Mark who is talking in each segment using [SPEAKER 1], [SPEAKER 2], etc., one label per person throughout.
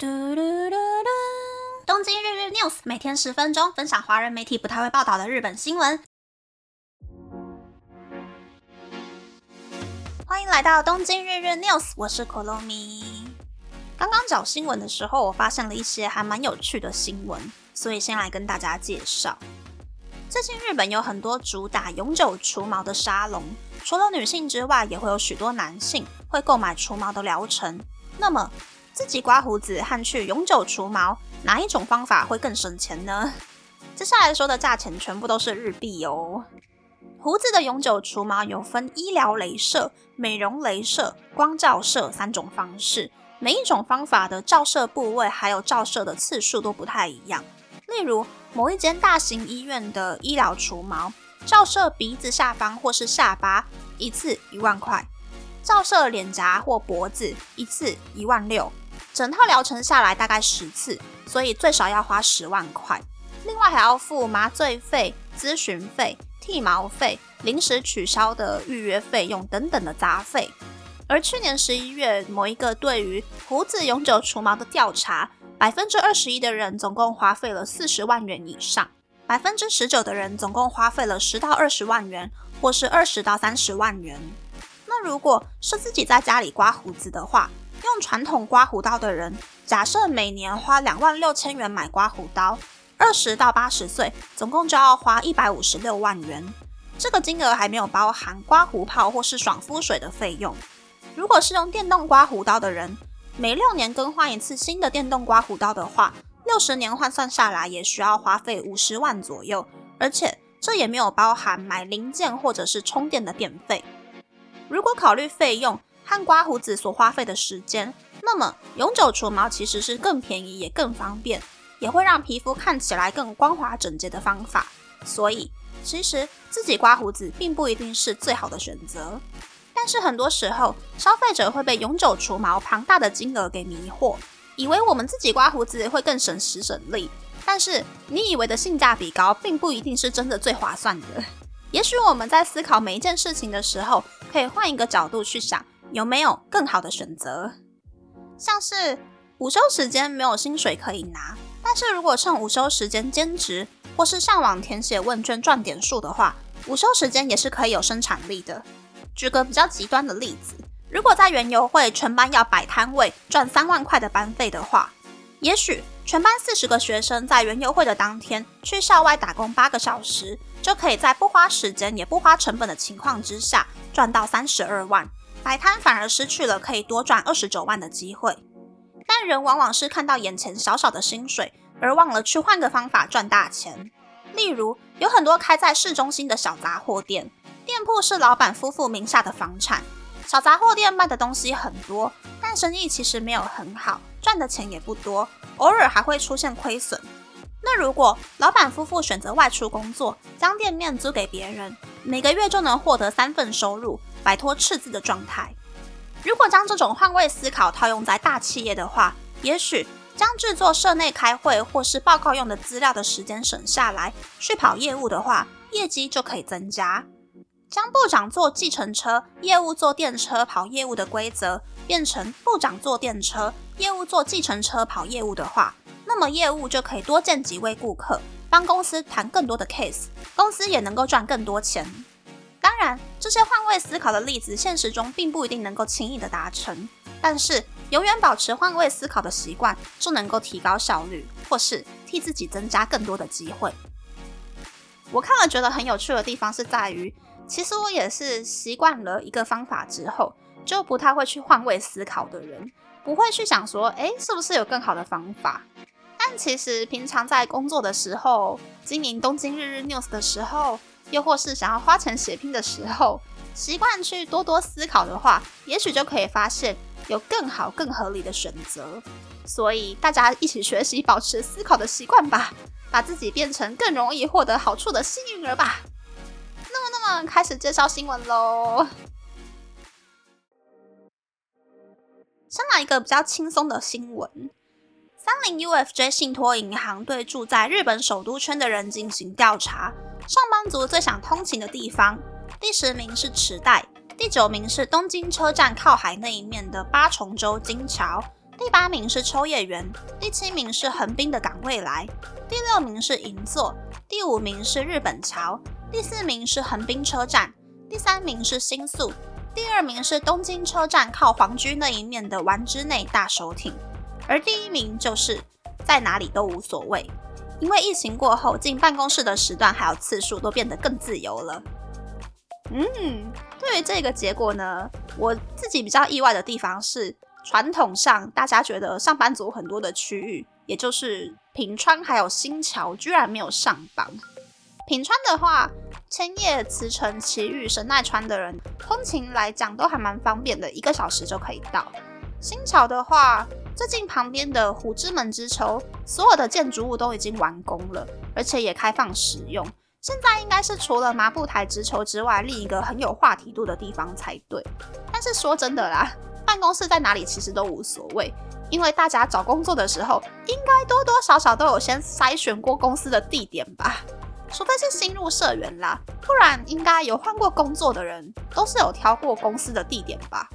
[SPEAKER 1] 嘟嘟嘟嘟！东京日日 news 每天十分钟，分享华人媒体不太会报道的日本新闻。欢迎来到东京日日 news，我是 Colomi。刚刚找新闻的时候，我发现了一些还蛮有趣的新闻，所以先来跟大家介绍。最近日本有很多主打永久除毛的沙龙，除了女性之外，也会有许多男性会购买除毛的疗程。那么，自己刮胡子和去永久除毛，哪一种方法会更省钱呢？接下来说的价钱全部都是日币哦。胡子的永久除毛有分医疗镭射、美容镭射、光照射三种方式，每一种方法的照射部位还有照射的次数都不太一样。例如，某一间大型医院的医疗除毛，照射鼻子下方或是下巴，一次一万块；照射脸颊或脖子，一次一万六。整套疗程下来大概十次，所以最少要花十万块。另外还要付麻醉费、咨询费、剃毛费、临时取消的预约费用等等的杂费。而去年十一月，某一个对于胡子永久除毛的调查，百分之二十一的人总共花费了四十万元以上，百分之十九的人总共花费了十到二十万元，或是二十到三十万元。那如果是自己在家里刮胡子的话，用传统刮胡刀的人，假设每年花两万六千元买刮胡刀，二十到八十岁，总共就要花一百五十六万元。这个金额还没有包含刮胡泡或是爽肤水的费用。如果是用电动刮胡刀的人，每六年更换一次新的电动刮胡刀的话，六十年换算下来也需要花费五十万左右，而且这也没有包含买零件或者是充电的电费。如果考虑费用，和刮胡子所花费的时间，那么永久除毛其实是更便宜也更方便，也会让皮肤看起来更光滑整洁的方法。所以，其实自己刮胡子并不一定是最好的选择。但是很多时候，消费者会被永久除毛庞大的金额给迷惑，以为我们自己刮胡子会更省时省力。但是你以为的性价比高，并不一定是真的最划算的。也许我们在思考每一件事情的时候，可以换一个角度去想。有没有更好的选择？像是午休时间没有薪水可以拿，但是如果趁午休时间兼职或是上网填写问卷赚点数的话，午休时间也是可以有生产力的。举个比较极端的例子，如果在园游会全班要摆摊位赚三万块的班费的话，也许全班四十个学生在园游会的当天去校外打工八个小时，就可以在不花时间也不花成本的情况之下赚到三十二万。摆摊反而失去了可以多赚二十九万的机会，但人往往是看到眼前小小的薪水，而忘了去换个方法赚大钱。例如，有很多开在市中心的小杂货店，店铺是老板夫妇名下的房产。小杂货店卖的东西很多，但生意其实没有很好，赚的钱也不多，偶尔还会出现亏损。那如果老板夫妇选择外出工作，将店面租给别人，每个月就能获得三份收入。摆脱赤字的状态。如果将这种换位思考套用在大企业的话，也许将制作社内开会或是报告用的资料的时间省下来，去跑业务的话，业绩就可以增加。将部长坐计程车，业务坐电车跑业务的规则变成部长坐电车，业务坐计程车跑业务的话，那么业务就可以多见几位顾客，帮公司谈更多的 case，公司也能够赚更多钱。当然，这些换位思考的例子，现实中并不一定能够轻易的达成。但是，永远保持换位思考的习惯，就能够提高效率，或是替自己增加更多的机会。我看了觉得很有趣的地方是在于，其实我也是习惯了一个方法之后，就不太会去换位思考的人，不会去想说，诶，是不是有更好的方法？但其实平常在工作的时候，经营东京日日 news 的时候。又或是想要花钱血拼的时候，习惯去多多思考的话，也许就可以发现有更好、更合理的选择。所以大家一起学习，保持思考的习惯吧，把自己变成更容易获得好处的幸运儿吧。那么，那么开始介绍新闻喽。先来一个比较轻松的新闻：三菱 UFJ 信托银行对住在日本首都圈的人进行调查。上班族最想通勤的地方，第十名是池袋，第九名是东京车站靠海那一面的八重洲金桥，第八名是秋叶原，第七名是横滨的港未来，第六名是银座，第五名是日本桥，第四名是横滨车站，第三名是新宿，第二名是东京车站靠皇居那一面的丸之内大手町，而第一名就是在哪里都无所谓。因为疫情过后，进办公室的时段还有次数都变得更自由了。嗯，对于这个结果呢，我自己比较意外的地方是，传统上大家觉得上班族很多的区域，也就是品川还有新桥，居然没有上榜。品川的话，千叶、茨城、埼玉、神奈川的人通勤来讲都还蛮方便的，一个小时就可以到。新桥的话，最近旁边的虎之门之丘，所有的建筑物都已经完工了，而且也开放使用。现在应该是除了麻布台之丘之外，另一个很有话题度的地方才对。但是说真的啦，办公室在哪里其实都无所谓，因为大家找工作的时候，应该多多少少都有先筛选过公司的地点吧。除非是新入社员啦，不然应该有换过工作的人，都是有挑过公司的地点吧。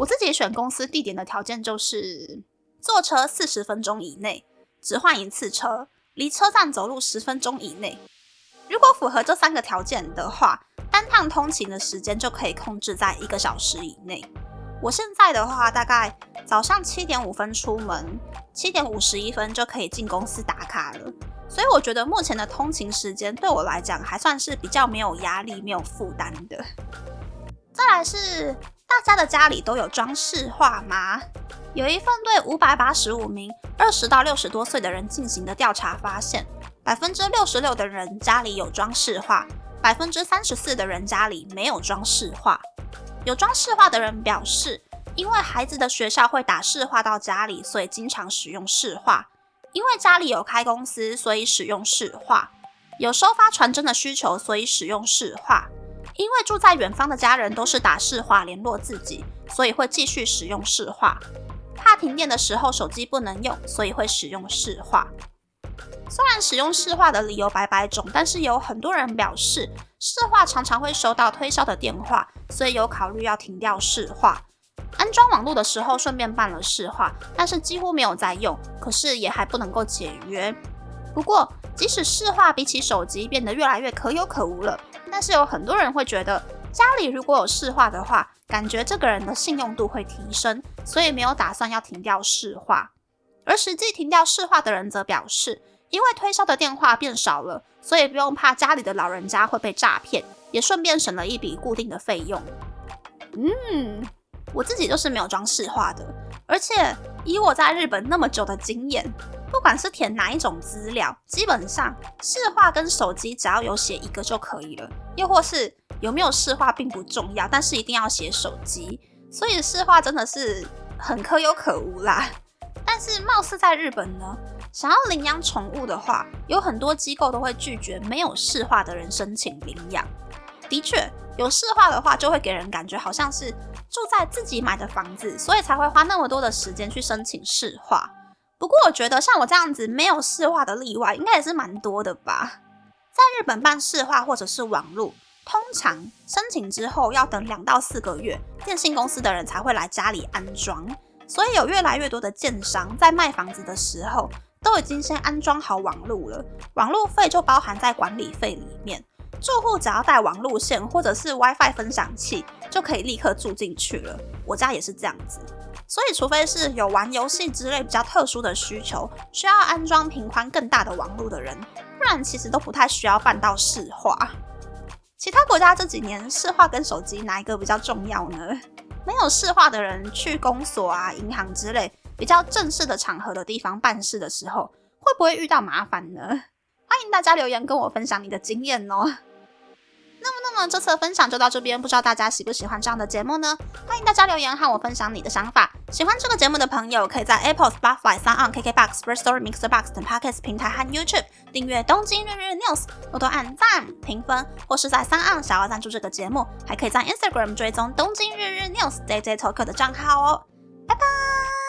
[SPEAKER 1] 我自己选公司地点的条件就是坐车四十分钟以内，只换一次车，离车站走路十分钟以内。如果符合这三个条件的话，单趟通勤的时间就可以控制在一个小时以内。我现在的话，大概早上七点五分出门，七点五十一分就可以进公司打卡了。所以我觉得目前的通勤时间对我来讲还算是比较没有压力、没有负担的。再来是。大家的家里都有装饰画吗？有一份对五百八十五名二十到六十多岁的人进行的调查发现，百分之六十六的人家里有装饰画，百分之三十四的人家里没有装饰画。有装饰画的人表示，因为孩子的学校会打饰画到家里，所以经常使用饰画；因为家里有开公司，所以使用饰画；有收发传真的需求，所以使用饰画。因为住在远方的家人都是打市话联络自己，所以会继续使用市话。怕停电的时候手机不能用，所以会使用市话。虽然使用市话的理由百百种，但是有很多人表示市话常常会收到推销的电话，所以有考虑要停掉市话。安装网络的时候顺便办了市话，但是几乎没有在用，可是也还不能够解约。不过即使市话比起手机变得越来越可有可无了。但是有很多人会觉得，家里如果有市话的话，感觉这个人的信用度会提升，所以没有打算要停掉市话。而实际停掉市话的人则表示，因为推销的电话变少了，所以不用怕家里的老人家会被诈骗，也顺便省了一笔固定的费用。嗯，我自己就是没有装市话的，而且以我在日本那么久的经验。不管是填哪一种资料，基本上视话跟手机只要有写一个就可以了。又或是有没有视话并不重要，但是一定要写手机。所以视话真的是很可有可无啦。但是貌似在日本呢，想要领养宠物的话，有很多机构都会拒绝没有视话的人申请领养。的确，有视话的话，就会给人感觉好像是住在自己买的房子，所以才会花那么多的时间去申请视话。不过我觉得像我这样子没有市话的例外，应该也是蛮多的吧。在日本办市话或者是网络，通常申请之后要等两到四个月，电信公司的人才会来家里安装。所以有越来越多的建商在卖房子的时候，都已经先安装好网络了，网络费就包含在管理费里面。住户只要带网路线或者是 WiFi 分享器，就可以立刻住进去了。我家也是这样子。所以，除非是有玩游戏之类比较特殊的需求，需要安装频宽更大的网络的人，不然其实都不太需要办到市话。其他国家这几年市话跟手机哪一个比较重要呢？没有市话的人去公所啊、银行之类比较正式的场合的地方办事的时候，会不会遇到麻烦呢？欢迎大家留言跟我分享你的经验哦。那，这次的分享就到这边，不知道大家喜不喜欢这样的节目呢？欢迎大家留言和我分享你的想法。喜欢这个节目的朋友，可以在 Apple、Spotify、s o n KKBox、First Story、Mixer Box 等 Podcast 平台和 YouTube 订阅《东京日日 News》，多多按赞、评分，或是在三岸想要赞助这个节目，还可以在 Instagram 追踪《东京日日 News》Day Day Talk 的账号哦。拜拜。